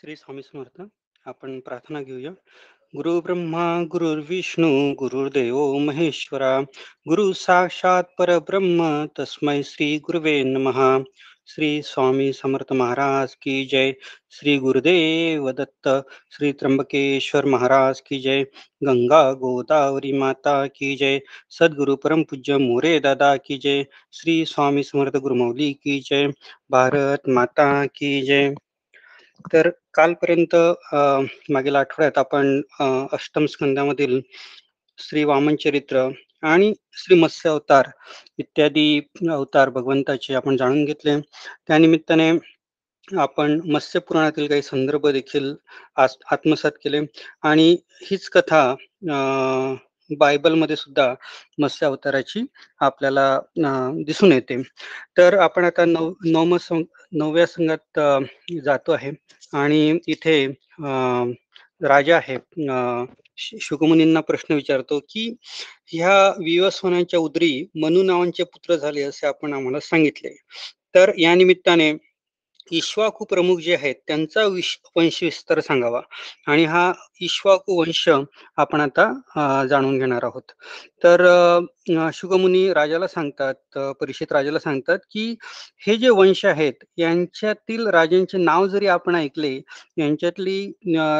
श्री स्वामी समर्थ. आपण प्रार्थना घेऊया. गुरु ब्रह्मा गुरुर्विष्णू गुरुर्देव महेश्वरा गुरु साक्षात परब्रह्म तस्मै श्री गुरुवे नमहा श्री स्वामी समर्थ महाराज की जय. श्री गुरुदेव दत्त श्री त्र्यंबकेश्वर महाराज की जय. गंगा गोदावरी माता की जय. सद्गुरु परम पूज्य मोरे दादा की जय. श्री स्वामी समर्थ गुरुमौली की जय. भारत माता की जय. तर कालपर्यंत मागील आठवड्यात आपण अष्टम स्कंदामधील श्री वामन चरित्र आणि श्री मत्स्य अवतार इत्यादी अवतार भगवंताचे आपण जाणून घेतले. त्यानिमित्ताने आपण मत्स्य पुराणातील काही संदर्भ देखील आत्मसात केले. आणि हीच कथा बायबलमध्ये सुद्धा मत्स्य अवताराची आपल्याला दिसून येते. तर आपण आता नव नवम सं नवव्या संघात जातो आहे. आणि इथे राजा आहे. शुकमुनींना प्रश्न विचारतो की ह्या विवस्वनांच्या उदरी मनु नावांचे पुत्र झाले असे आपण आम्हाला सांगितले. तर या निमित्ताने इश्वाकू प्रमुख जे आहेत त्यांचा विश वंश विस्तार सांगावा. आणि हा इश्वाकू वंश आपण आता जाणून घेणार आहोत. तर अ, शुकमुनी राजाला सांगतात परिषद राजाला सांगतात की हे जे वंश आहेत यांच्यातील राजांचे नाव जरी आपण ऐकले यांच्यातली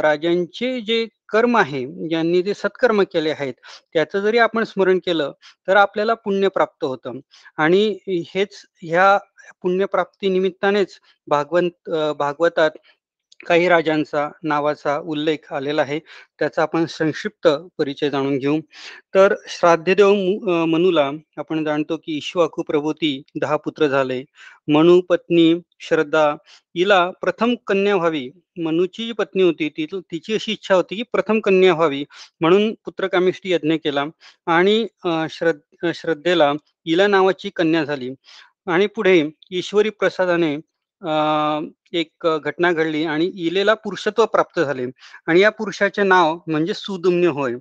राजांचे जे कर्म आहे ज्यांनी जे सत्कर्म केले आहेत त्याचं जरी आपण स्मरण केलं तर आपल्याला पुण्य प्राप्त होतं. आणि हेच ह्या पुण्यप्राप्ती निमित्तानेच भागवंत भागवतात काही राजांचा नावाचा उल्लेख आलेला आहे. त्याचा आपण संक्षिप्त परिचय जाणून घेऊ. तर श्राद्धदेव मनूला मनुला आपण जाणतो की इश्वाकू प्रभूती दहा पुत्र झाले. मनु पत्नी श्रद्धा हिला प्रथम कन्या व्हावी. मनुची जी पत्नी होती ती तिची अशी इच्छा होती की प्रथम कन्या व्हावी म्हणून पुत्रकामिष्टी यज्ञ केला. आणि श्रद्ध श्रद्धेला इला नावाची कन्या झाली. आणि पुढे ईश्वरी प्रसादाने एक घटना घडली आणि इलेला पुरुषत्व प्राप्त झाले. आणि या पुरुषाचे नाव म्हणजे सुदुम्न होय.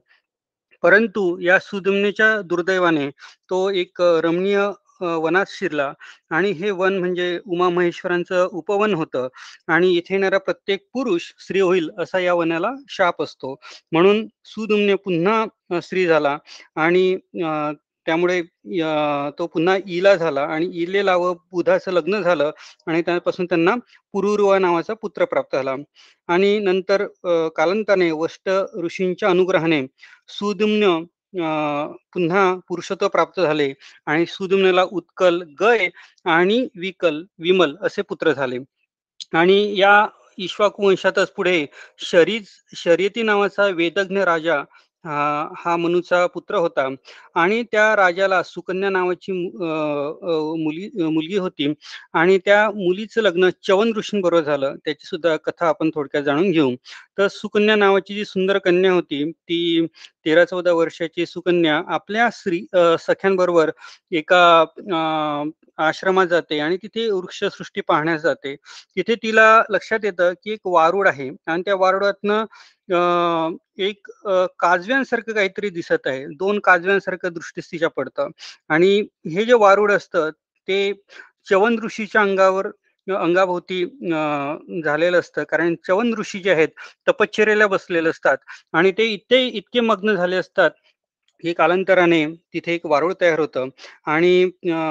परंतु या सुदुम्नेच्या दुर्दैवाने तो एक रमणीय वनात शिरला आणि हे वन म्हणजे उमा महेश्वरांचं उपवन होतं आणि इथे येणारा प्रत्येक पुरुष स्त्री होईल असा या वनाला शाप असतो. म्हणून सुदुम्ने पुन्हा स्त्री झाला आणि त्यामुळे तो पुन्हा इला झाला आणि इलेला व बुधाचं लग्न झालं आणि त्यापासून त्यांना पुरुरुवा नावाचा पुत्र प्राप्त झाला. आणि नंतर कालंताने कालांताने वष्ट ऋषींच्या अनुग्रहाने सुदुम्न पुन्हा पुरुषत्व प्राप्त झाले आणि सुदुम्नेला उत्कल गय आणि विकल विमल असे पुत्र झाले. आणि या इक्ष्वाकू वंशातच पुढे शरीज शर्यती नावाचा वेदज्ञ राजा हा मनूचा पुत्र होता. आणि त्या राजाला सुकन्या नावाची मुली मुलगी होती. आणि त्या मुलीचं लग्न चवन ऋषींबरोबर झालं. त्याची सुद्धा कथा आपण थोडक्यात जाणून घेऊ. तर सुकन्या नावाची जी सुंदर कन्या होती ती तेरा चौदा वर्षाची सुकन्या आपल्या स्त्री सख्यांबरोबर एका अ, आश्रमात जाते आणि तिथे वृक्षसृष्टी पाहण्यास जाते. तिथे तिला लक्षात येतं की एक वारुड आहे. आणि त्या वारुडातनं एक काजव्यांसारखं काहीतरी दिसत आहे. दोन काजव्यांसारखं दृष्टीस्तीच्या पडतं. आणि हे जे वारुड असतं ते चवन ऋषीच्या अंगावर अंगाभोवती अं, झालेलं असतं. कारण चवन ऋषी जे आहेत तपश्चर्याला बसलेले असतात. आणि ते इतके इतके मग्न झाले असतात हे कालांतराने तिथे एक वारुळ तयार होतं आणि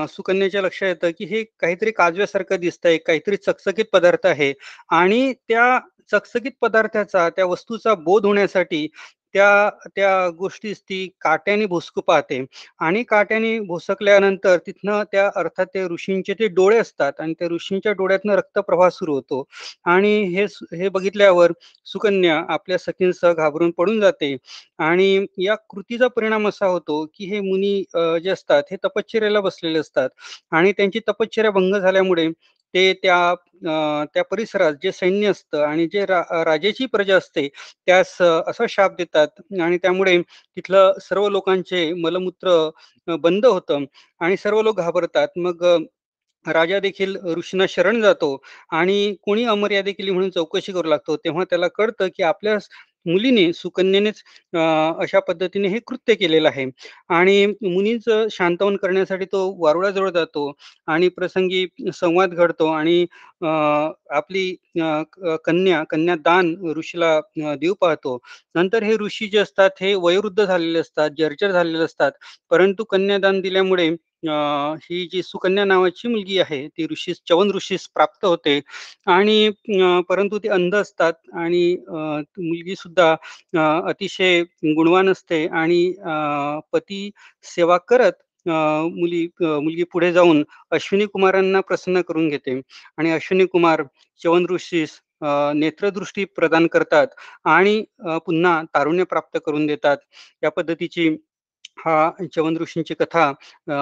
सुकन्याच्या लक्षात येतं की हे काहीतरी काजव्यासारखं दिसतंय काहीतरी चकचकीत पदार्थ आहे आणि त्या चकचकीत पदार्थाचा त्या वस्तूचा बोध होण्यासाठी त्या त्या गोष्टीस ती काट्याने भोसकू पाहते. आणि काट्याने भोसकल्यानंतर तिथनं त्या अर्थात ते ऋषींचे ते डोळे असतात आणि त्या ऋषींच्या डोळ्यातनं रक्तप्रवाह सुरू होतो. आणि हे हे बघितल्यावर सुकन्या आपल्या सखींसह घाबरून पडून जाते. आणि या कृतीचा परिणाम असा होतो की हे मुनी जे असतात हे तपश्चर्याला बसलेले असतात. आणि त्यांची तपश्चर्या भंग झाल्यामुळे ते त्या त्या परिसरात जे सैन्य असतं आणि जे रा राजेची प्रजा असते त्यास असा शाप देतात. आणि त्यामुळे तिथलं सर्व लोकांचे मलमूत्र बंद होतं आणि सर्व लोक घाबरतात. मग राजा देखील ऋषींना शरण जातो आणि कोणी अमर्यादे केली म्हणून चौकशी करू लागतो तेव्हा त्याला कळतं की आपल्या मुलीने सुकन्यानेच अशा पद्धतीने हे कृत्य केलेलं आहे. आणि मुनीचं शांतवन करण्यासाठी तो वारुळाजवळ जातो आणि प्रसंगी संवाद घडतो आणि आपली कन्या कन्यादान ऋषीला देऊ पाहतो. नंतर हे ऋषी जे असतात हे वयोवृद्ध झालेले असतात जर्जर झालेले असतात. परंतु कन्यादान दिल्यामुळे ही जी सुकन्या नावाची मुलगी आहे ती ऋषीस चवन ऋषीस प्राप्त होते. आणि परंतु ती अंध असतात आणि मुलगी सुद्धा अतिशय गुणवान असते आणि पती सेवा करत मुली मुलगी पुढे जाऊन अश्विनी कुमारांना प्रसन्न करून घेते. आणि अश्विनी कुमार चवन ऋषीस नेत्रदृष्टी प्रदान करतात आणि पुन्हा तारुण्य प्राप्त करून देतात. या पद्धतीची हा चवन ऋषींची कथा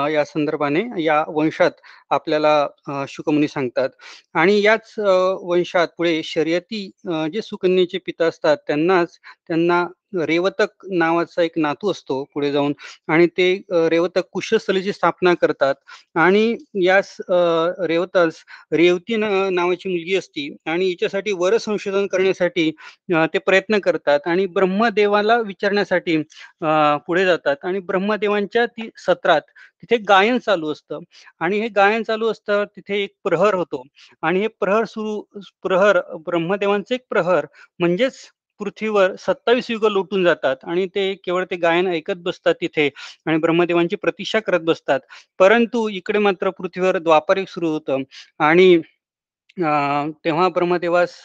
या संदर्भाने या वंशात आपल्याला शुकमुनी सांगतात. आणि याच वंशात पुढे शर्यती जे सुकन्याचे पिता असतात त्यांनाच त्यांना रेवतक नावाचा एक नातू असतो पुढे जाऊन. आणि ते रेवतक कुशस्थलीची स्थापना करतात आणि यास रेवतास रेवती नावाची मुलगी असती आणि हिच्यासाठी वर संशोधन करण्यासाठी ते प्रयत्न करतात आणि ब्रह्मदेवाला विचारण्यासाठी पुढे जातात. आणि ब्रह्मदेवांच्या ती सत्रात तिथे गायन चालू असतं. आणि हे गायन चालू असतं तिथे एक प्रहर होतो. आणि हे प्रहर सुरू प्रहर ब्रह्मदेवांचे एक प्रहर म्हणजेच पृथ्वीवर सत्तावीस युग लुटून जातात. आणि ते केवळ ते गायन ऐकत बसतात तिथे आणि ब्रह्मदेवांची प्रतीक्षा करत बसतात. परंतु इकडे मात्र पृथ्वीवर द्वापारिक सुरू होतं. आणि तेव्हा ब्रह्मदेवास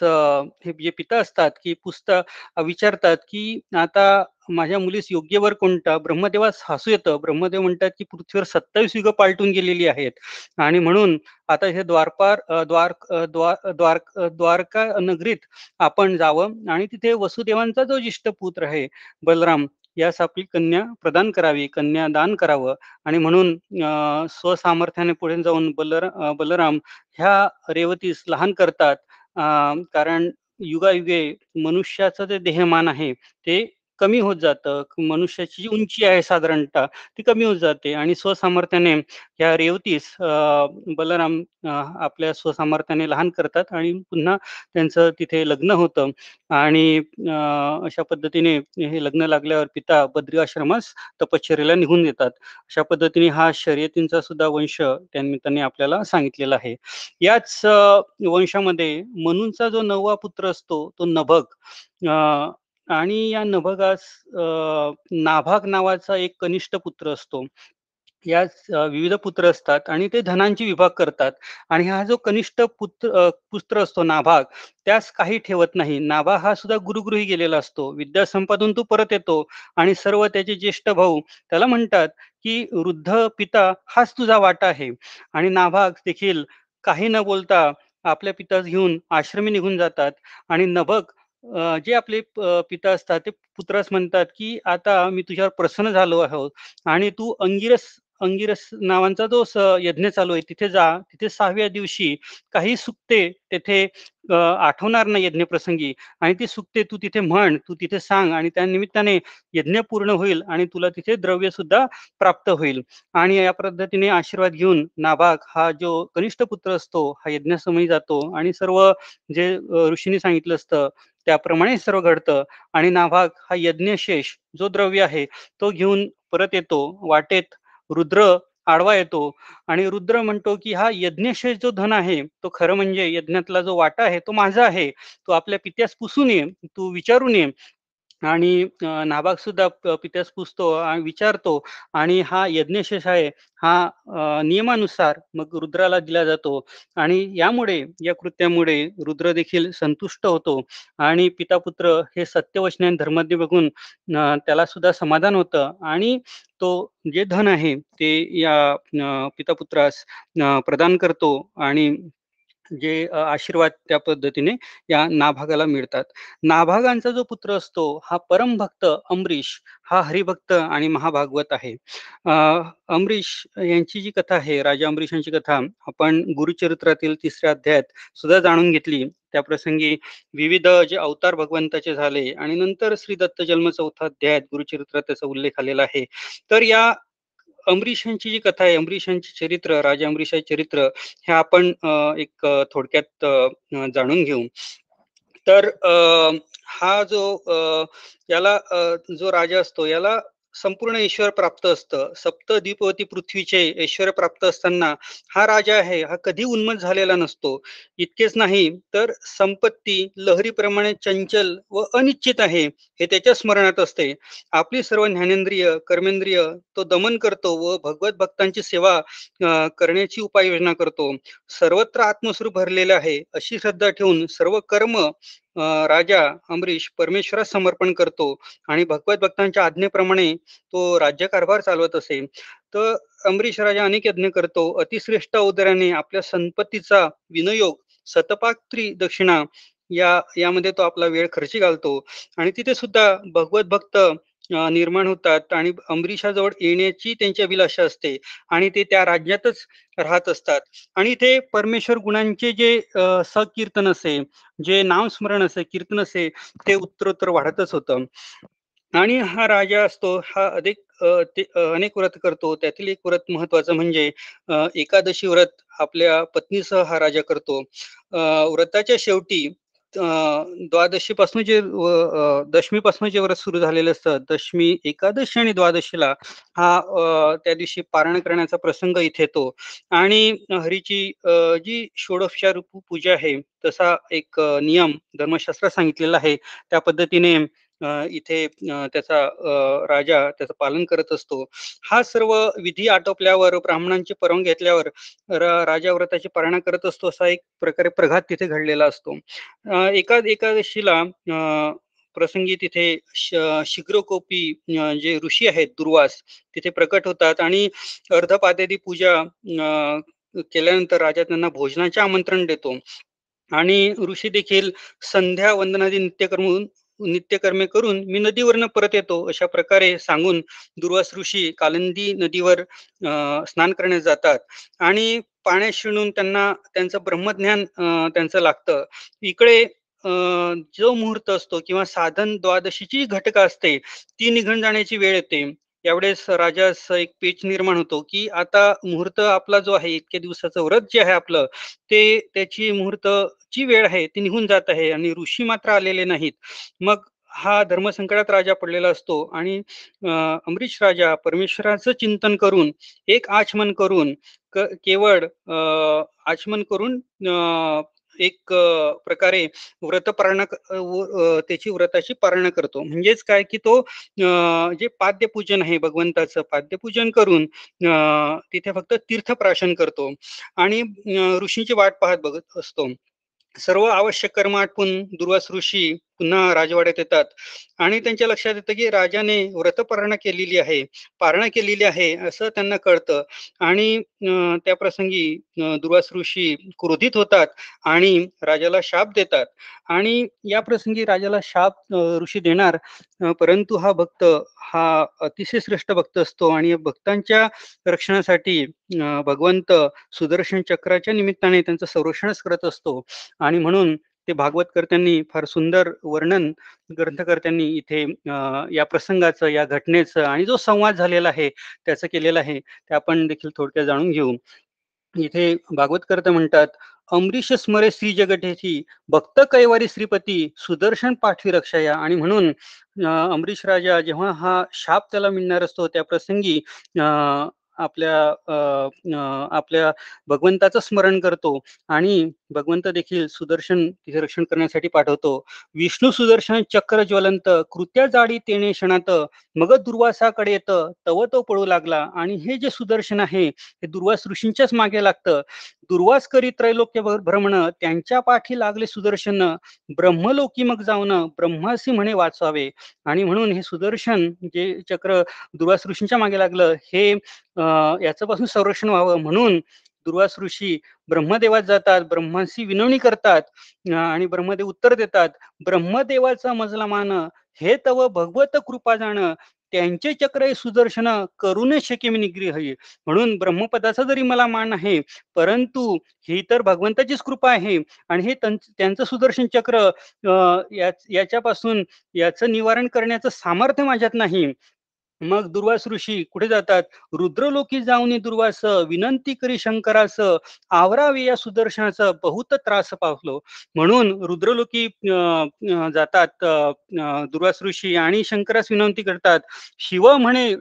हे जे पिता असतात की पुस्तक विचारतात की आता माझ्या मुलीस योग्य वर कोणता? ब्रह्मदेवास हसू येतं. ब्रह्मदेव म्हणतात की पृथ्वीवर सत्तावीस युग पालटून गेलेली आहेत. आणि म्हणून आता हे द्वारपार द्वार द्वार द्वारका नगरीत आपण जावं आणि तिथे वसुदेवांचा जो ज्येष्ठ पुत्र आहे बलराम यास आपली कन्या प्रदान करावी कन्या दान करावं आणि म्हणून स्वसामर्थ्याने पुढे जाऊन बलर बलराम ह्या रेवतीस लहान करतात. कारण युगायुगे मनुष्याचं जे देहमान आहे ते कमी होत जातं. मनुष्याची जी उंची आहे साधारणतः ती कमी होत जाते. आणि स्वसामर्थ्याने या रेवतीस बलराम आपल्या स्वसामर्थ्याने लहान करतात आणि पुन्हा त्यांचं तिथे लग्न होतं. आणि अशा पद्धतीने हे लग्न लागल्यावर पिता बद्री आश्रमास तपश्चर्याला निघून देतात. अशा पद्धतीने हा शर्यतींचा सुद्धा वंश त्या निमित्ताने आपल्याला सांगितलेला आहे. याच वंशामध्ये मनूंचा जो नववा पुत्र असतो तो नभग आणि या नभगास नाभाग नावाचा एक कनिष्ठ पुत्र असतो. या विविध पुत्र असतात आणि ते धनांची विभाग करतात. आणि हा जो कनिष्ठ पुत्र पुत्र असतो नाभाग त्यास काही ठेवत नाही. नाभाग हा सुद्धा गुरुगृही गेलेला असतो. विद्या संपादून तो परत येतो आणि सर्व त्याचे ज्येष्ठ भाऊ त्याला म्हणतात की वृद्ध पिता हाच तुझा वाटा आहे. आणि नाभाग देखील काही न बोलता आपल्या पितास घेऊन आश्रमी निघून जातात. आणि नभक जे आपले पिता असतात ते पुत्रास म्हणतात की आता मी तुझ्यावर प्रसन्न झालो आहोत आणि तू अंगिरस अंगिरस नावांचा जो यज्ञ चालू आहे तिथे जा. तिथे सहाव्या दिवशी काही सुक्ते तेथे आठवणार नाही यज्ञ प्रसंगी आणि ती सुक्ते तू तिथे म्हण तू तिथे सांग आणि त्या निमित्ताने यज्ञ पूर्ण होईल आणि तुला तिथे द्रव्य सुद्धा प्राप्त होईल. आणि या पद्धतीने आशीर्वाद घेऊन नाभाग हा जो कनिष्ठ पुत्र असतो हा यज्ञासमयी जातो आणि सर्व जे ऋषीने सांगितलं असतं त्याप्रमाणे सर्व घडतं. आणि नाभाग हा यज्ञशेष जो द्रव्य आहे तो घेऊन परत येतो. वाटेत रुद्र आडवा येतो. आणि रुद्र म्हणतो की हा यज्ञशेष जो धन आहे तो खरं म्हणजे यज्ञातला जो वाटा आहे तो माझा आहे. तो आपल्या पित्यास पुसून ये. तू विचारून ये. आणि नाभाग सुद्धा पित्यास पुसतो आणि विचारतो आणि हा यज्ञशेष आहे हा नियमानुसार मग रुद्राला दिला जातो आणि यामुळे या कृत्यामुळे रुद्र देखील संतुष्ट होतो आणि पिता पुत्र हे सत्यवचने धर्मज्ञ बघून त्याला सुद्धा समाधान होतं आणि तो जे धन आहे ते या पितापुत्रास प्रदान करतो आणि जे आशीर्वाद त्या पद्धतीने या नाभागाला मिळतात. नाभागांचा जो पुत्र असतो हा परमभक्त अमरीश हा हरिभक्त आणि महाभागवत आहे. अमरीश यांची जी कथा आहे राजा अमरीशांची कथा आपण गुरुचरित्रातील तिसऱ्या अध्यायात सुद्धा जाणून घेतली. त्या प्रसंगी विविध जे अवतार भगवंताचे झाले आणि नंतर श्री दत्त जन्म चौथा अध्यायात गुरुचरित्रात त्याचा उल्लेख आलेला आहे. तर या अमरीशांची जी कथा आहे अमरीशांचे चरित्र राजा अमरीशाचे चरित्र हे आपण एक थोडक्यात जाणून घेऊ. तर हा जो याला जो राजा असतो याला संपूर्ण ऐश्वर प्राप्त असतं. सप्तद्वीपवती पृथ्वीचे ऐश्वर प्राप्त असताना हा राजा आहे, हा कधी उन्मत झालेला नसतो. इतकेच नाही तर संपत्ती लहरीप्रमाणे चंचल व अनिश्चित आहे, हे त्याच्या स्मरणात असते. आपली सर्व ज्ञानेंद्रिय, कर्मेंद्रिय तो दमन करतो व भगवत भक्तांची सेवा करण्याची उपाययोजना करतो. सर्वत्र आत्मस्वरूप भरलेले आहे, अशी श्रद्धा ठेवून सर्व कर्म राजा अंबरीश परमेश्वरास समर्पण करतो आणि भगवत भक्तांच्या आज्ञेप्रमाणे तो राज्यकारभार चालवत असे. तर अंबरीश राजा अनेक यज्ञ करतो. अतिश्रेष्ठ उदराने आपल्या संपत्तीचा विनियोग सतपात्री दक्षिणा या यामध्ये तो आपला वेळ खर्ची घालतो आणि तिथे सुद्धा भगवत भक्त निर्माण होतात आणि अंबरीशाजवळ येण्याची त्यांची अभिलाषा असते आणि ते त्या राज्यातच राहत असतात आणि ते परमेश्वर गुणांचे जे सकीर्तन असे, जे नामस्मरण असे, कीर्तन असे, ते उत्तरोत्तर वाढतच होतं. आणि हा राजा असतो, हा अधिक ते अनेक व्रत करतो. त्यातील एक व्रत महत्वाचं म्हणजे एकादशी व्रत आपल्या पत्नीसह हा राजा करतो. व्रताच्या शेवटी द्वादशीपासून जे व दशमीपासून जे व्रत सुरू झालेलं असतं, दशमी, एकादशी आणि द्वादशीला हा त्या दिवशी पारण करण्याचा प्रसंग इथे येतो आणि हरीची जी षोडोपचार पूजा आहे, तसा एक नियम धर्मशास्त्रात सांगितलेला आहे. त्या पद्धतीने इथे त्याचा राजा त्याचं पालन करत असतो. हा सर्व विधी आटोपल्यावर, ब्राह्मणांची परवानगी घेतल्यावर राजा व्रताची पारणा करत असतो, असा एक प्रकारे प्रघात तिथे घडलेला असतो. एका एकादशीला प्रसंगी तिथे श जे ऋषी आहेत दुर्वास, तिथे प्रकट होतात आणि अर्धपादेदी पूजा केल्यानंतर राजा त्यांना भोजनाचे आमंत्रण देतो आणि ऋषी देखील संध्या वंदनादी नित्यकर्म नित्यकर्मे करून मी नदीवरनं परत येतो, अशा प्रकारे सांगून दुर्वास ऋषी कालंदी नदीवर अ, स्नान करण्यास जातात आणि पाण्यात शिणून त्यांना त्यांचं ब्रह्मज्ञान त्यांचं लागतं. इकडे अ, जो मुहूर्त असतो किंवा साधन द्वादशीची घटका असते, ती निघून जाण्याची वेळ येते. यावेळेस राजास एक पेच निर्माण होतो, की आता मुहूर्त आपला जो आहे, इतक्या दिवसाचं व्रत जे आहे आपलं, ते त्याची मुहूर्तची वेळ आहे, ती निघून जात आहे आणि ऋषी मात्र आलेले नाहीत. मग हा धर्मसंकटात राजा पडलेला असतो आणि अमरीश राजा परमेश्वराचं चिंतन करून, एक आचमन करून, केवळ आचमन करून एक प्रकारे व्रतपारणा क व त्याची व्रताची पारणा करतो. म्हणजेच काय, की तो अ, जे पाद्यपूजन आहे भगवंताचं पाद्यपूजन करून तिथे फक्त तीर्थप्राशन करतो आणि ऋषींची वाट पाहत बघत असतो. सर्व आवश्यक कर्म आटपून दुर्वास ऋषी पुन्हा राजवाड्यात येतात. आणि त्यांच्या लक्षात येतं, की राजाने व्रतपारणा केलेली आहे, पारणा केलेली आहे, असं त्यांना कळतं. आणि त्या प्रसंगी दुर्वास ऋषी क्रोधित होतात आणि राजाला शाप देतात. आणि या प्रसंगी राजाला शाप ऋषी देणार परंतु हा भक्त हा अतिशय श्रेष्ठ भक्त असतो आणि या भक्तांच्या रक्षणासाठी भगवंत सुदर्शन चक्राच्या निमित्ताने त्यांचं संरक्षणच करत असतो. आणि म्हणून ते भागवतकर्त्यांनी फार सुंदर वर्णन ग्रंथकर्त्यांनी इथे अ, या प्रसंगाचं, या घटनेचं आणि जो संवाद झालेला आहे, त्याचं केलेलं आहे, ते आपण देखील थोडक्यात जाणून घेऊ. इथे भागवतकर्ते म्हणतात, "अमरीश स्मरे श्री जगतेची, भक्त कैवारी श्रीपती, सुदर्शन पाठवी रक्षया" आणि म्हणून अमरीश राजा जेव्हा हा शाप त्याला मिळणार असतो, त्या प्रसंगी अ, आपल्या अ, आपल्या भगवंताचं स्मरण करतो आणि भगवंत देखील सुदर्शन तिथे रक्षण करण्यासाठी पाठवतो. "विष्णू सुदर्शन चक्र ज्वलंत, कृत्या जाडी तेणे क्षणात, मग दुर्वासाकडे येतं, तव तो पळू लागला" आणि हे जे सुदर्शन आहे, हे दुर्वास ऋषींच्याच मागे लागतं. दुर्वास करी त्रैलोक्य भ्रमण, त्यांच्या पाठी लागले सुदर्शन, ब्रह्मलोकी मग जाऊन ब्रह्मासी म्हणे वाचावे. आणि म्हणून हे सुदर्शन जे चक्र दुर्वास ऋषींच्या मागे लागलं, हे अं याच्यापासून संरक्षण व्हावं म्हणून दुर्वास ऋषी ब्रह्मदेवात जातात, ब्रह्माशी विनवणी करतात आणि ब्रह्मदेव उत्तर देतात, "ब्रह्मदेवाचा मजला मान, हे तव भगवत कृपा जाण, त्यांचे चक्र हे सुदर्शन, करूनच शके मी निग्रह." म्हणून ब्रह्मपदाचा जरी मला मान आहे, परंतु ही तर भगवंताचीच कृपा आहे आणि हे त्यांचं सुदर्शन चक्र याच याच्यापासून याचं निवारण करण्याचं सामर्थ्य माझ्यात नाही. मग दुर्वास ऋषी कुठे जातात? रुद्रलोकी जाऊन दुर्वास. विनंती करी शंकरास. आवरावे या सुदर्शनाचा बहुत त्रास पावलो. म्हणून रुद्रलोकी जातात. दुर्वास ऋषी आणि शंकरास विनंती करतात. शिव म्हणे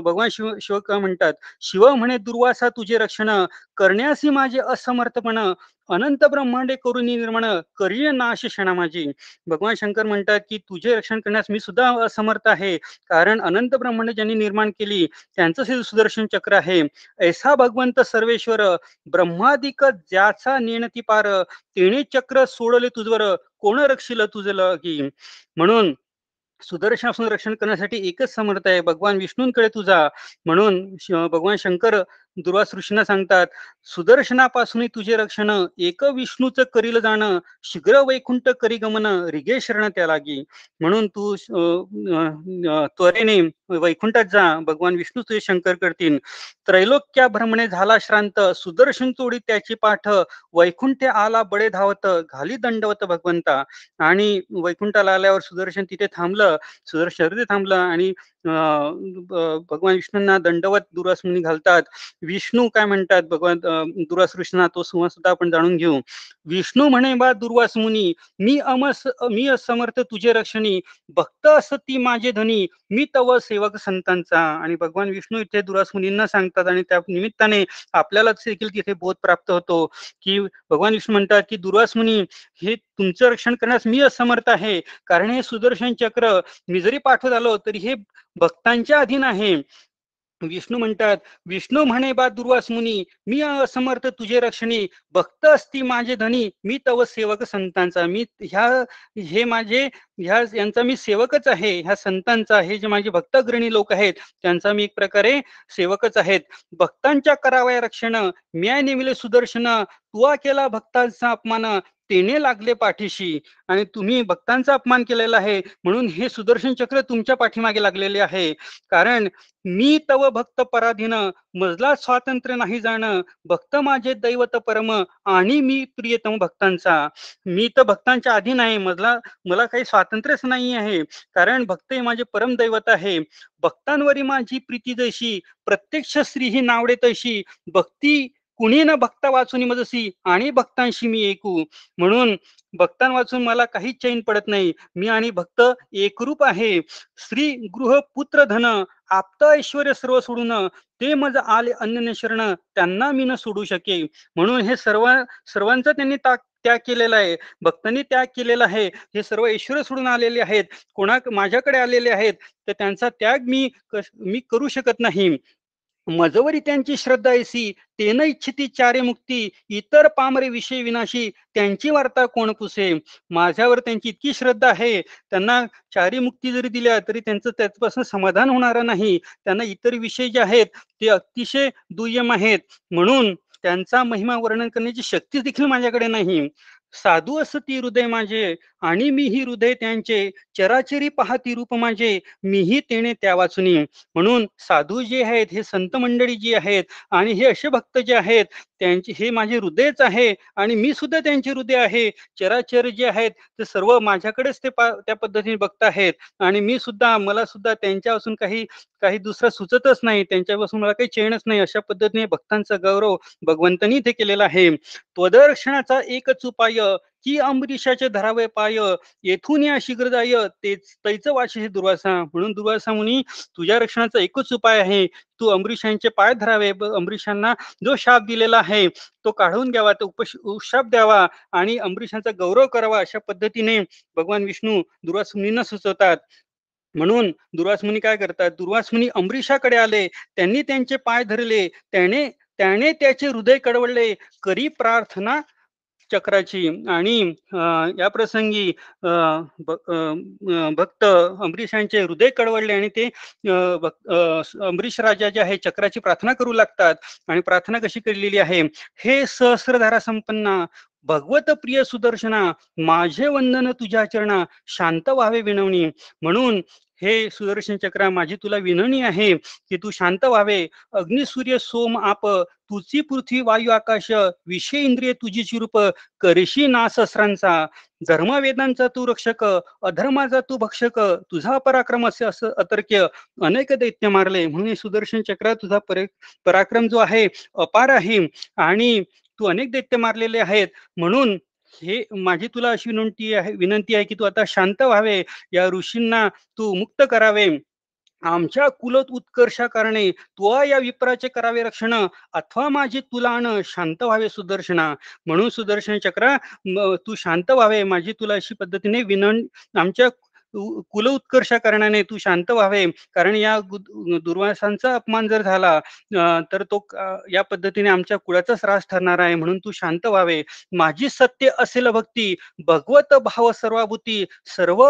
भगवान शिव शिव का म्हणतात? शिव म्हणे दुर्वासा तुझे रक्षण करण्यासी माझे असमर्थपण अनंत ब्रह्मांडे करून निर्माण करीय नाश क्षणा माझी. भगवान शंकर म्हणतात की तुझे रक्षण करण्यास मी सुद्धा असमर्थ आहे. कारण अनंत ब्रह्मांड ज्यांनी निर्माण केली त्यांचं हे सुदर्शन चक्र आहे. ऐसा भगवंत सर्वेश्वर ब्रह्मादिक ज्याचा नेणती पार तेने चक्र सोडले तुझवर कोण रक्षिल तुझल की म्हणून सुदर्शनापासून रक्षण करण्यासाठी एकच समर्थ आहे भगवान विष्णूंकडे तुझा. म्हणून भगवान शंकर दुर्वास ऋषींना सांगतात सुदर्शनापासून तुझे रक्षण एक विष्णूच करील जाणं शीघ्र वैकुंठ करी गमन रिगे शरण त्या लागी. म्हणून तू त्वरेने वैकुंठात जा भगवान विष्णू तुझे शंकर करतील. त्रैलोक्या भ्रमणे झाला श्रांत सुदर्शन चोडी त्याची पाठ वैकुंठे आला बडे धावत घाली दंडवत भगवंता. आणि वैकुंठाला आल्यावर सुदर्शन तिथे थांबलं सुदर्शन तिथे थांबलं आणि भगवान विष्णूंना दंडवत दुर्वासमुनी घालतात. विष्णू काय म्हणतात? भगवान दुरास कृष्णा तो सुद्धा आपण जाणून घेऊ. विष्णू म्हणे बा दुर्वास मुनी मी अमस मी असमर्थ तुझे रक्षणी. भक्त असती माझे धनी. मी तव सेवक संतांचा. आणि भगवान विष्णू इथे दुरास मुनींना सांगतात आणि त्या निमित्ताने आपल्याला देखील तिथे बोध प्राप्त होतो. की भगवान विष्णू म्हणतात की दुर्वास मुनी हे तुमचं रक्षण करण्यास मी असमर्थ आहे. कारण हे सुदर्शन चक्र मी जरी पाठवत आलो तरी हे भक्तांच्या अधीन आहे. विष्णू म्हणतात विष्णू म्हणे बा दुर्वास मुनी मी असमर्थ तुझे रक्षणी. भक्त असती माझे धनी मी तव सेवक संतांचा. मी ह्या हे माझे ह्या यांचा मी सेवकच आहे. ह्या संतांचा हे जे माझे भक्तग्रणी लोक आहेत त्यांचा मी एक प्रकारे सेवकच आहेत. भक्तांच्या करावया रक्षण म्या नेमिले सुदर्शन. तुवा केला भक्तांचा अपमान. तेने लागले पाठीशी. आणि तुम्ही भक्तांचा अपमान केलेला आहे. म्हणून हे सुदर्शन चक्र तुमच्या पाठीमागे लागलेले आहे. कारण मी तव भक्त पराधीन मजला स्वातंत्र्य नाही जाणं. भक्त माझे दैवत परम आणि मी प्रियतम भक्तांचा. मी तर भक्तांच्या अधीन आहे मजला मला काही स्वातंत्र्यच नाही आहे. कारण भक्त हे माझे परम दैवत आहे. भक्तांवरी माझी प्रीती जशी प्रत्यक्ष श्री ही नावडे तशी. भक्ती कुणी न भक्ता वाचून मजसी आणि भक्तांशी मी ऐकू. म्हणून भक्तां वाचून मला काहीच चैन पडत नाही. मी आणि भक्त एकरूप आहे. श्री गृह पुत्र धन आप्त ऐश्वर सर्व सोडून ते मज आले अन्य शरण त्यांना मी न सोडू शके. म्हणून हे सर्व सर्वांचा त्यांनी ताक त्याग केलेला आहे. भक्तांनी त्याग केलेला आहे. हे सर्व ऐश्वर सोडून आलेले आहेत. कोणा माझ्याकडे आलेले आहेत. तर त्यांचा त्याग मी मी करू शकत नाही. मजवरी त्यांची श्रद्धा ऐसी तेन इच्छिती चारे मुक्ती इतर पामरे विषय विनाशी त्यांची वार्ता कोण पुसे? माझ्यावर त्यांची इतकी श्रद्धा आहे त्यांना चारी मुक्ती जरी दिल्या तरी त्यांचं त्याच्यापासून समाधान होणार नाही. त्यांना इतर विषय जे आहेत ते अतिशय दुय्यम आहेत. म्हणून त्यांचा महिमा वर्णन करण्याची शक्ती देखील माझ्याकडे नाही. साधू असती हृदय माझे आणि मी ही हृदय त्यांचे चराचरी पाहती रूप माझे मीही तेने त्या वाचुनी म्हणून साधू जे आहेत हे संत मंडळी जी आहेत आणि हे असे भक्त जे आहेत त्यांचे हे माझे हृदयच आहे आणि मी सुद्धा त्यांचे हृदय आहे. चराचर जे आहेत ते सर्व माझ्याकडेच ते पा त्या पद्धतीने बघत आहेत आणि मी सुद्धा मला सुद्धा त्यांच्यापासून काही काही दुसरं सुचतच नाही त्यांच्यापासून मला काही चेणच नाही अशा पद्धतीने भक्तांचा गौरव भगवंतांनी इथे केलेला आहे. त्वदर्शनाचा एकच उपाय की अंबरीशाचे धरावे पाय येथून या शीघ्र जाय तेच तैच वाचे दुर्वासा. म्हणून दुर्वासा मुनी तुझ्या रक्षणाचा एकच उपाय आहे. तू अमरीशांचे पाय धरावे अंबरीशांना अमरीशांना जो शाप दिलेला आहे तो काढून घ्यावा तो उपश उपशाप द्यावा आणि अंबरीशांचा गौरव करावा अशा पद्धतीने भगवान विष्णू दुर्वास मुनींना सुचवतात. म्हणून दुर्वास मुनी काय करतात? दुर्वास मुनी आले त्यांनी त्यांचे पाय धरले त्याने त्याने त्याचे हृदय कडवळले करी प्रार्थना चक्राची. आणि अं, या प्रसंगी अं, भ- अं, भक्त हृदय कडवडले आणि ते अं, अं, अमरीश राजा जे आहे चक्राची प्रार्थना करू लागतात. आणि प्रार्थना कशी केलेली आहे? हे सहस्रधारा संपन्ना भगवत प्रिय सुदर्शना माझे वंदन तुझ्या चरणा शांत व्हावे विनवणी. म्हणून हे सुदर्शन चक्रा माझी तुला विनवणी आहे की तू शांत व्हावे. अग्निसूर्य सोम आप तुझी पृथ्वी वायू आकाश विषय इंद्रिय तुझी चिरूप करशी नासहस्रांचा धर्मवेदांचा तू रक्षक अधर्माचा तू भक्षक तुझा पराक्रम असे असं अतर्क्य. अनेक दैत्य मारले. म्हणून सुदर्शन चक्र तुझा पराक्रम जो आहे अपार आहे. आणि तू अनेक दैत्य मारलेले आहेत. म्हणून हे माझी तुला अशी विनंती आहे विनंती आहे की तू आता शांत व्हावे या ऋषींना तू मुक्त करावे. आमच्या कुलत उत्कर्षा कारणे तुवा या विप्राचे करावे रक्षण अथवा माझी तुलान शांत व्हावे सुदर्शना. म्हणून सुदर्शन चक्र तू शांत व्हावे माझी तुला अशी पद्धतीने विनं आमच्या कुल उत्कर्ष करण्याने तू शांत व्हावे. कारण या दुर्वासांचा अपमान जर झाला तर तो या पद्धतीने आमच्या कुळाचाच त्रास ठरणार आहे. म्हणून तू शांत व्हावे. माझी सत्य असेल भक्ती. भगवत भाव सर्वाभूती. सर्व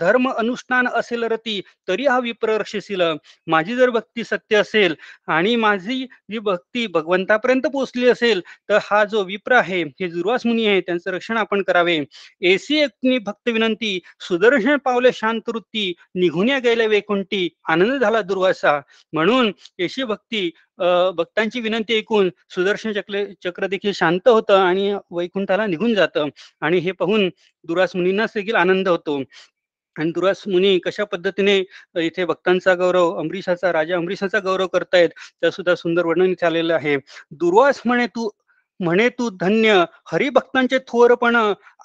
धर्म अनुष्ठान असेल रती तरी हा विप्र रक्षशील माझी जर भक्ती सत्य असेल आणि माझी जी भक्ती भगवंतापर्यंत पोहोचली असेल तर हा जो विप्र आहे हे दुर्वास मुनी आहे त्यांचं रक्षण आपण करावे. एसी एक भक्त विनंती सुदर्शन पावले शांत वृत्ती निघुन्या गेल्या वेकुंटी आनंद झाला दुर्वासा. म्हणून एशी भक्ती भक्तांची विनंती ऐकून सुदर्शन चक्र चक्र देखील शांत होतं आणि वैकुंठाला निघून जातं. आणि हे पाहून दुर्वास मुनींनाच देखील आनंद होतो. आणि दुरास मुनी कशा पद्धतीने इथे भक्तांचा गौरव अमरीशाचा राजा अमरीशाचा गौरव करतायत त्या सुद्धा सुंदर वर्णन झालेलं आहे. दुर्वास म्हणे तू म्हणे तू धन्य हरिभक्तांचे थोरपण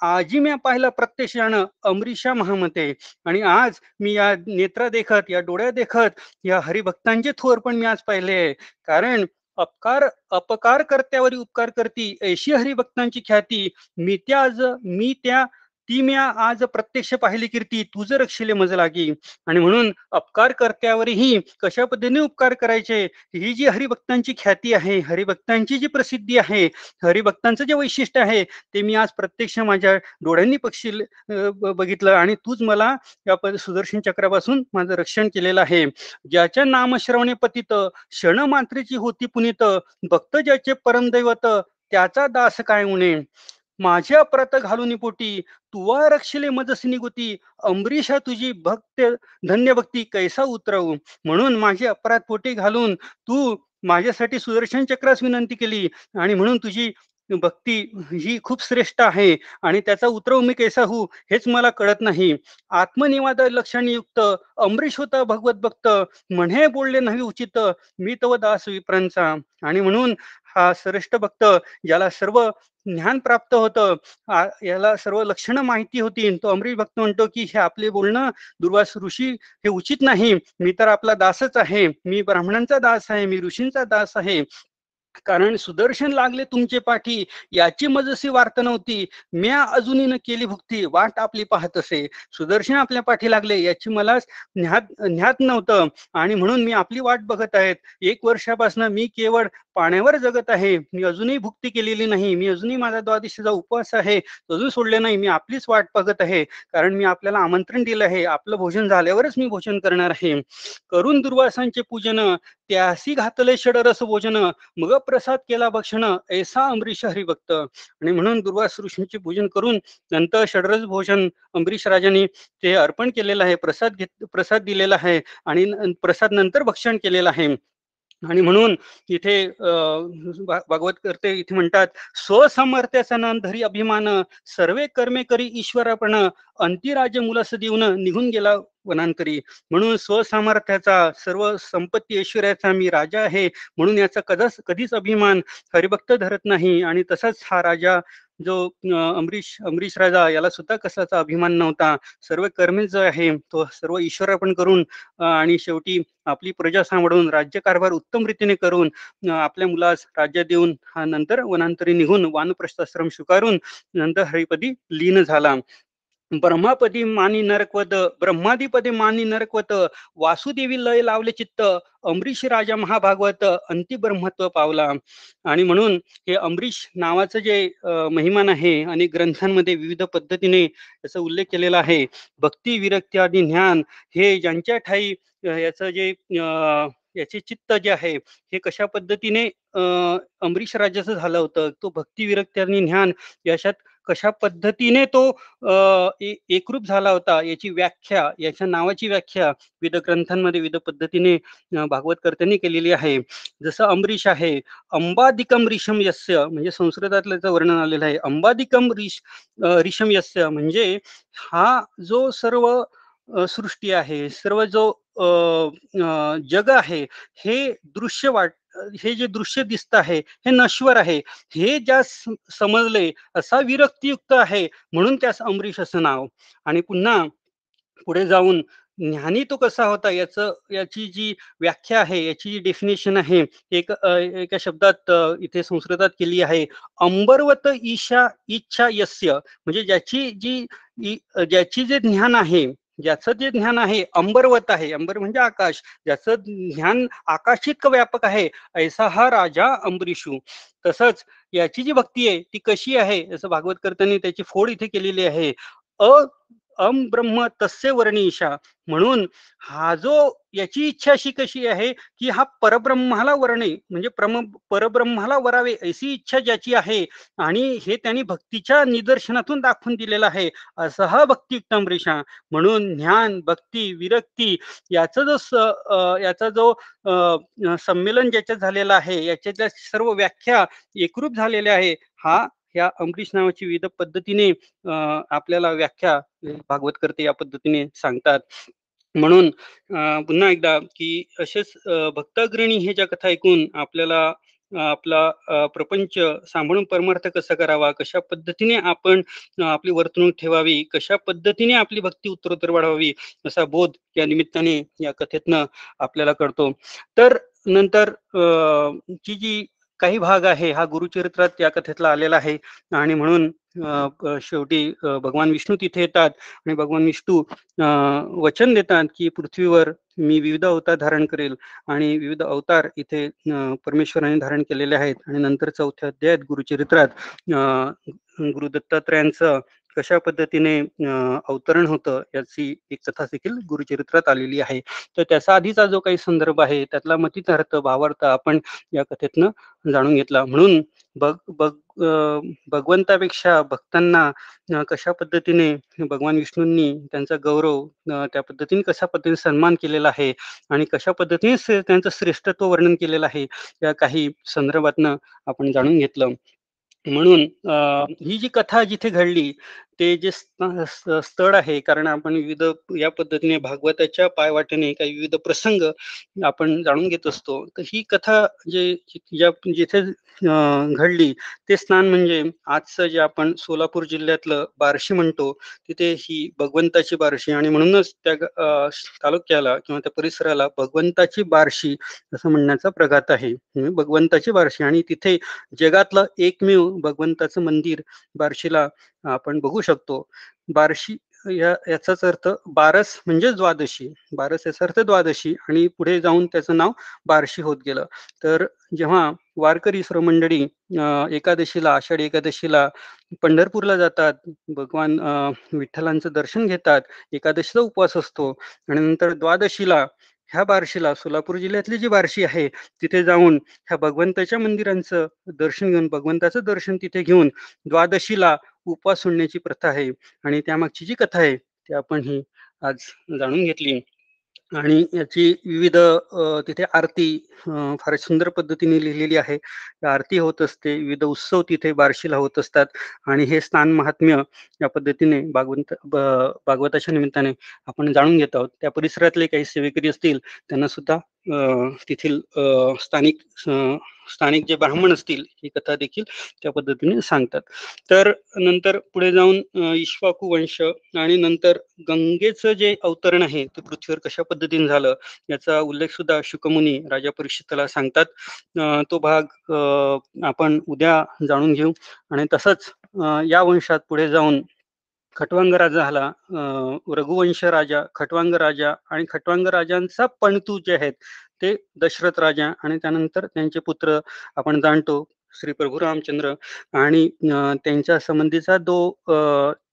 आजी मी पाहिलं प्रत्यक्षान अमरीशा महामते. आणि आज मी या नेत्रा देखत या डोळ्या देखत या हरिभक्तांचे थोरपण मी आज पाहिले. कारण अपकार अपकार कर्त्यावरी उपकार करती ऐशी हरिभक्तांची ख्याती मी त्या आज मी त्या ती मी आज प्रत्यक्ष पाहिली कीर्ती तुझं रक्षिले मज लागी. आणि म्हणून अपकार कर्त्यावरही कशा पद्धतीने उपकार करायचे? ही जी हरिभक्तांची ख्याती आहे हरिभक्तांची जी प्रसिद्धी आहे हरिभक्तांचं जे वैशिष्ट्य आहे ते मी आज प्रत्यक्ष माझ्या डोळ्यांनी पक्षी बघितलं. आणि तूच मला या सुदर्शन चक्रापासून माझं रक्षण केलेलं आहे. ज्याच्या नामश्रवणे पतित क्षण मात्रेची होती पुनित भक्त ज्याचे परमदैवत त्याचा दास काय उणे? माझ्या प्रत घालून पोटी तुवा रक्षले मजसनी गुती अंबरीशा तुझी भक्त धन्य भक्ती कैसा उतरवू? म्हणून माझे अपराध पोटी घालून तू माझ्यासाठी सुदर्शन चक्रास विनंती केली आणि म्हणून तुझी भक्ती ही खूप श्रेष्ठ आहे आणि त्याचा उतरव मी कैसा हो हेच मला कळत नाही. आत्मनिवाद लक्षणयुक्त अमरीश होता भगवत भक्त म्हणे बोलले नाही उचित मी तव दास विप्रांचा. आणि म्हणून हा श्रेष्ठ भक्त ज्याला सर्व ज्ञान प्राप्त होतं. याला सर्व लक्षणं माहिती होती. तो अमरीश भक्त म्हणतो की हे आपले बोलणं दुर्वास ऋषी हे उचित नाही. मी तर आपला दासच आहे. मी ब्राह्मणांचा दास आहे. मी ऋषींचा दास आहे. कारण सुदर्शन लागले तुमचे पाठी याची मजसी वार्ता नव्हती. म्या अजूनही न केली भुक्ती वाट आपली पाहत असे. सुदर्शन आपल्या पाठी लागले याची मला ज्ञात ज्ञात नव्हतं. आणि म्हणून मी आपली वाट बघत आहेत. एक वर्षापासून मी केवळ पाण्यावर जगत आहे. मी अजूनही भुक्ती केलेली नाही. मी अजूनही माझा द्वादशीचा उपवास आहे. अजून सोडले नाही. मी आपलीच वाट बघत आहे. कारण मी आपल्याला आमंत्रण दिलं आहे. आपलं भोजन झाल्यावरच मी भोजन करणार आहे. करून दुर्वासांचे पूजन त्यासी घातले षडरस भोजन. मग प्रसाद केला भक्षण ऐसा अमरीश हरिभक्त. आणि म्हणून दुर्वास ऋषींचे पूजन करून नंतर षडरस भोजन अमरीश राजाने ते अर्पण केलेलं आहे प्रसाद घेत प्रसाद दिलेला आहे आणि प्रसाद नंतर भक्षण केलेलं आहे. आणि म्हणून इथे भागवत करते इथे म्हणतात स्वसमर्थ्याचा धरी अभिमान सर्वे कर्मे करी ईश्वरापण अंतिराज्य मुलास देऊन निघून गेला वनांतरी. म्हणून स्वसामर्थ्याचा सर्व संपत्ती ऐश्वर्याचा मी राजा आहे. म्हणून याचा कदाच कधीच अभिमान हरिभक्त धरत नाही. आणि तसाच हा राजा जो अमरीश अमरीश राजा याला सुद्धा कशाचा अभिमान नव्हता. सर्व कर्मे जो आहे तो सर्व ईश्वर अर्पण करून आणि शेवटी आपली प्रजा सांभाळून राज्यकारभार उत्तम रीतीने करून आपल्या मुलास राज्य देऊन हा नंतर वनांतरी निघून वानप्रस्थाश्रम स्वीकारून नंतर हरिपदी लीन झाला. ब्रह्मापदी मानी नरकवत ब्रह्मादिपदी मानी नरकवत वासुदेवी लय लावले चित्त अमरीश राजा महाभागवत अंतिब्रह्मत्व पावला. आणि म्हणून हे अमरीश नावाचं जे महिमान आहे आणि ग्रंथांमध्ये विविध पद्धतीने याचा उल्लेख केलेला आहे. भक्ती विरक्ती आदी ज्ञान हे ज्यांच्या ठाई याचं जे याचे चित्त जे आहे हे कशा पद्धतीने अं अमरीश राजाचं झालं होतं? तो भक्ती विरक्ती आणि ज्ञान याच्यात कशा पद्धतीने तो एकरूप झाला होता याची व्याख्या याच्या नावाची व्याख्या विविध ग्रंथांमध्ये विविध पद्धतीने भागवतकर्त्यांनी केलेली आहे. जसं अमरीश आहे अंबादिकम रिशम यस्य म्हणजे संस्कृतातलं याचं वर्णन आलेलं आहे. अंबादिकम रिश रिषम रिशम यस्य म्हणजे हा जो सर्व सृष्टी आहे सर्व जो जग आहे हे दृश्य वाट हे जे दृश्य दिसत आहे हे नश्वर आहे. हे ज्या समजले असा विरक्तियुक्त आहे म्हणून त्यास अमरीश असं नाव. आणि पुन्हा पुढे जाऊन ज्ञानी तो कसा होता याचं याची जी व्याख्या आहे याची जी डेफिनेशन आहे एक एका शब्दात इथे संस्कृतात केली आहे. अंबरवत ईशा इच्छा यस्य म्हणजे ज्याची जी इ- ज्याची जे ज्ञान आहे ज्याचं जे ज्ञान आहे अंबरवत आहे अंबर म्हणजे आकाश. ज्याचं ज्ञान आकाशिक व्यापक आहे ऐसा हा राजा अंबरीशू तसंच याची जी भक्ती आहे ती कशी आहे असं भागवतकर्त्यांनी त्याची फोड इथे केलेली आहे. अ अम ब्रह्म तस्य वर्णिशा म्हणून हा जो याची इच्छा अशी कशी आहे की हा परब्रह्माला वरणे म्हणजे प्रम परब्रह्माला वरावे अशी इच्छा ज्याची आहे आणि हे त्यांनी भक्तीच्या निदर्शनातून दाखवून दिलेलं आहे. असं हा भक्ती अमरीशा म्हणून ज्ञान भक्ती विरक्ती याचा जो स याचा जो संमेलन ज्याच्यात झालेला आहे याच्यातल्या सर्व व्याख्या एकरूप झालेल्या आहे हा या अमरीश नावाची विविध पद्धतीने आपल्याला व्याख्या भागवत करते या पद्धतीने सांगतात. म्हणून पुन्हा एकदा की असेच भक्ताग्रणी हे ज्या कथा ऐकून आपल्याला आपला प्रपंच सांभाळून परमार्थ कसा करावा कशा पद्धतीने आपण आपली वर्तणूक ठेवावी कशा पद्धतीने आपली भक्ती उत्तरोत्तर वाढवावी असा बोध या निमित्ताने या कथेतनं आपल्याला कळतो. तर नंतर ची जी काही भाग आहे हा गुरुचरित्रात या कथेतला आलेला आहे. आणि म्हणून शेवटी भगवान विष्णू तिथे येतात आणि भगवान विष्णू वचन देतात की पृथ्वीवर मी विविध अवतार धारण करेल आणि विविध अवतार इथे परमेश्वराने धारण केलेले आहेत. आणि नंतर चौथ्या अध्यायात गुरुचरित्रात गुरु दत्तात्रयांचं कशा पद्धतीने अवतरण होतं याची एक कथा देखील गुरुचरित्रात आलेली आहे. तर त्याचा आधीचा जो काही संदर्भ आहे त्यातला मतितार्थ भावार्थ आपण या कथेतनं जाणून घेतला. म्हणून बग बग भगवंतापेक्षा भक्तांना कशा पद्धतीने भगवान विष्णूंनी त्यांचा गौरव त्या पद्धतीने कशा पद्धतीने सन्मान केलेला आहे आणि कशा पद्धतीने त्यांचं श्रेष्ठत्व वर्णन केलेलं आहे या काही संदर्भातनं आपण जाणून घेतलं. म्हणून ही जी कथा जिथे घडली ते जे स्थळ आहे कारण आपण विविध या पद्धतीने भागवताच्या पायवाटेने काही विविध प्रसंग आपण जाणून घेत असतो. तर ही कथा जे ज्या जिथे घडली ते स्थान म्हणजे आजचं जे आपण सोलापूर जिल्ह्यातलं बार्शी म्हणतो तिथे ही भगवंताची बार्शी आणि म्हणूनच त्या तालुक्याला किंवा त्या परिसराला भगवंताची बार्शी असं म्हणण्याचा प्रघात आहे. भगवंताची बार्शी आणि तिथे जगातलं एकमेव भगवंताचं मंदिर बार्शीला आपण बघू शकतो. बार्शी या याचाच अर्थ बारस म्हणजे द्वादशी. बारस याचा अर्थ द्वादशी आणि पुढे जाऊन त्याचं नाव बार्शी होत गेलं. तर जेव्हा वारकरी सर्व मंडळी एकादशीला आषाढी एकादशीला पंढरपूरला जातात भगवान विठ्ठलांचं दर्शन घेतात एकादशीचा उपवास असतो आणि नंतर द्वादशीला ह्या बार्शीला सोलापूर जिल्ह्यातली जी बार्शी आहे तिथे जाऊन ह्या भगवंताच्या मंदिरांचं दर्शन घेऊन भगवंताचं दर्शन तिथे घेऊन द्वादशीला उपवास सोडण्याची प्रथा आहे. आणि त्यामागची जी कथा आहे ती आपण ही आज जाणून घेतली. आणि याची विविध तिथे आरती फार सुंदर पद्धतीने लिहिलेली आहे. आरती होत असते विविध उत्सव तिथे बारशीला होत असतात आणि हे स्थान महात्म्य या पद्धतीने भागवंत भागवताच्या निमित्ताने आपण जाणून घेत आहोत. त्या परिसरातले काही सेवेकरी असतील त्यांना सुद्धा तेथील अ, स्थानिक स्थानिक जे ब्राह्मण असतील ही कथा देखील त्या पद्धतीने सांगतात. तर नंतर पुढे जाऊन इश्वाकू वंश आणि नंतर गंगेचं जे अवतरण आहे ते पृथ्वीवर कशा पद्धतीने झालं याचा उल्लेख सुद्धा शुकमुनी राजा परीक्षितला सांगतात. तो भाग आपण उद्या जाणून घेऊ. आणि तसंच या वंशात पुढे जाऊन खटवांग राजा झाला. रघुवंश राजा खटवांग राजा आणि खटवांग राजांचा पणतू जे आहेत ते दशरथ राजा आणि त्यानंतर त्यांचे पुत्र आपण जाणतो श्री प्रभू रामचंद्र आणि त्यांच्या संबंधीचा जो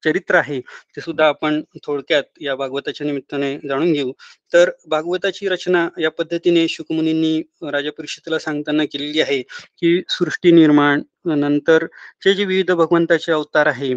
चरित्र आहे ते सुद्धा आपण थोडक्यात या भागवताच्या निमित्ताने जाणून घेऊ. तर भागवताची रचना या पद्धतीने शुकमुनींनी राजा परीक्षेला सांगताना केलेली आहे की सृष्टी निर्माण नंतरचे जे विविध भगवंताचे अवतार आहे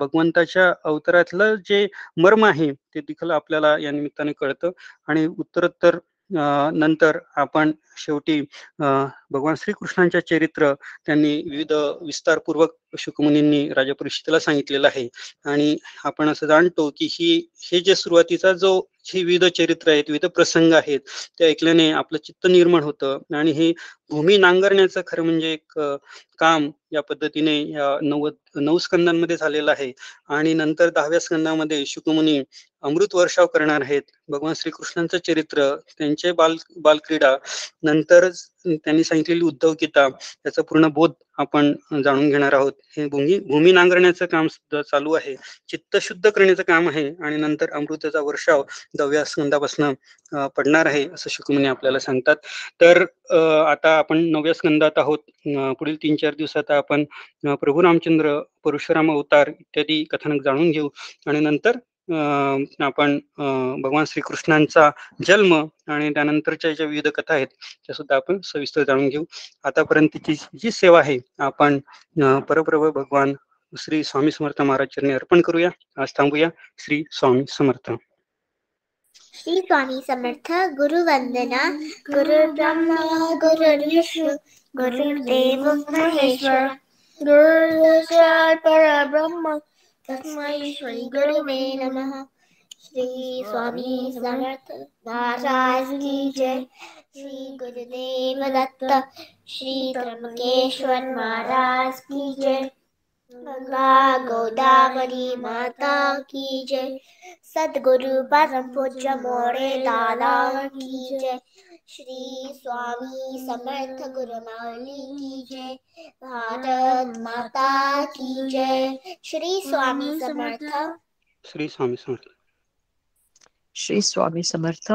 भगवंताच्या अवतारातलं जे मर्म आहे ते देखील आपल्याला या निमित्ताने कळतं. आणि उत्तरोत्तर नंतर आपण शेवटी भगवान श्रीकृष्णांच्या चरित्र त्यांनी विविध विस्तारपूर्वक शुकमुनींनी राजा परिषदेला सांगितलेलं आहे. आणि आपण असं जाणतो की ही हे जे सुरुवातीचा जो हे विविध चरित्र आहेत विविध प्रसंग आहेत ते ऐकल्याने आपलं चित्त निर्माण होतं. आणि हे भूमी नांगरण्याचं खरं म्हणजे एक काम या पद्धतीने या नव्वद नऊ स्कंदांमध्ये झालेलं आहे. आणि नंतर दहाव्या स्कंदामध्ये शुकमुनी अमृत वर्षाव करणार आहेत. भगवान श्रीकृष्णांचं चरित्र त्यांचे बाल बालक्रीडा नंतर त्यांनी सांगितलेली उद्धव गीता याचा पूर्ण बोध आपण जाणून घेणार आहोत. हे भूमी भूमी नांगरण्याचं काम सुद्धा चालू आहे. चित्त शुद्ध करण्याचं काम आहे. आणि नंतर अमृताचा वर्षाव दहाव्या स्कंदापासून पडणार आहे असं शुकमुनी आपल्याला सांगतात. तर आता आपण नवव्या स्कंदात आहोत. पुढील तीन चार दिवसात आपण प्रभू रामचंद्र परशुराम अवतार इत्यादी कथानक जाणून घेऊ. आणि नंतर आपण भगवान श्रीकृष्णांचा जन्म आणि त्यानंतरच्या ज्या विविध कथा आहेत त्या सुद्धा आपण सविस्तर जाणून घेऊ. आतापर्यंतची जी सेवा आहे आपण परप्रभ भगवान श्री स्वामी समर्थ महाराज चरणी अर्पण करूया. आज थांबूया. श्री स्वामी समर्थ. श्री स्वामी समर्थ गुरु वंदना गुरु ब्रह्मा गुरु विष्णू गुरुदेव महेश्वर गुरु परब्रह्म तस्मै श्री गुरुवे नमः श्री स्वामी समर्थ महाराज की जय श्री गुरुदेव दत्त श्री त्र्यंबकेश्वर महाराज की जय गंगा गोदावरी माता की जय। सदगुरु परम पूज्य मोरे दादा की जय। श्री स्वामी समर्थ गुरु माली की जय। भारत माता की जय। श्री स्वामी समर्थ। श्री स्वामी समर्थ। श्री स्वामी समर्थ।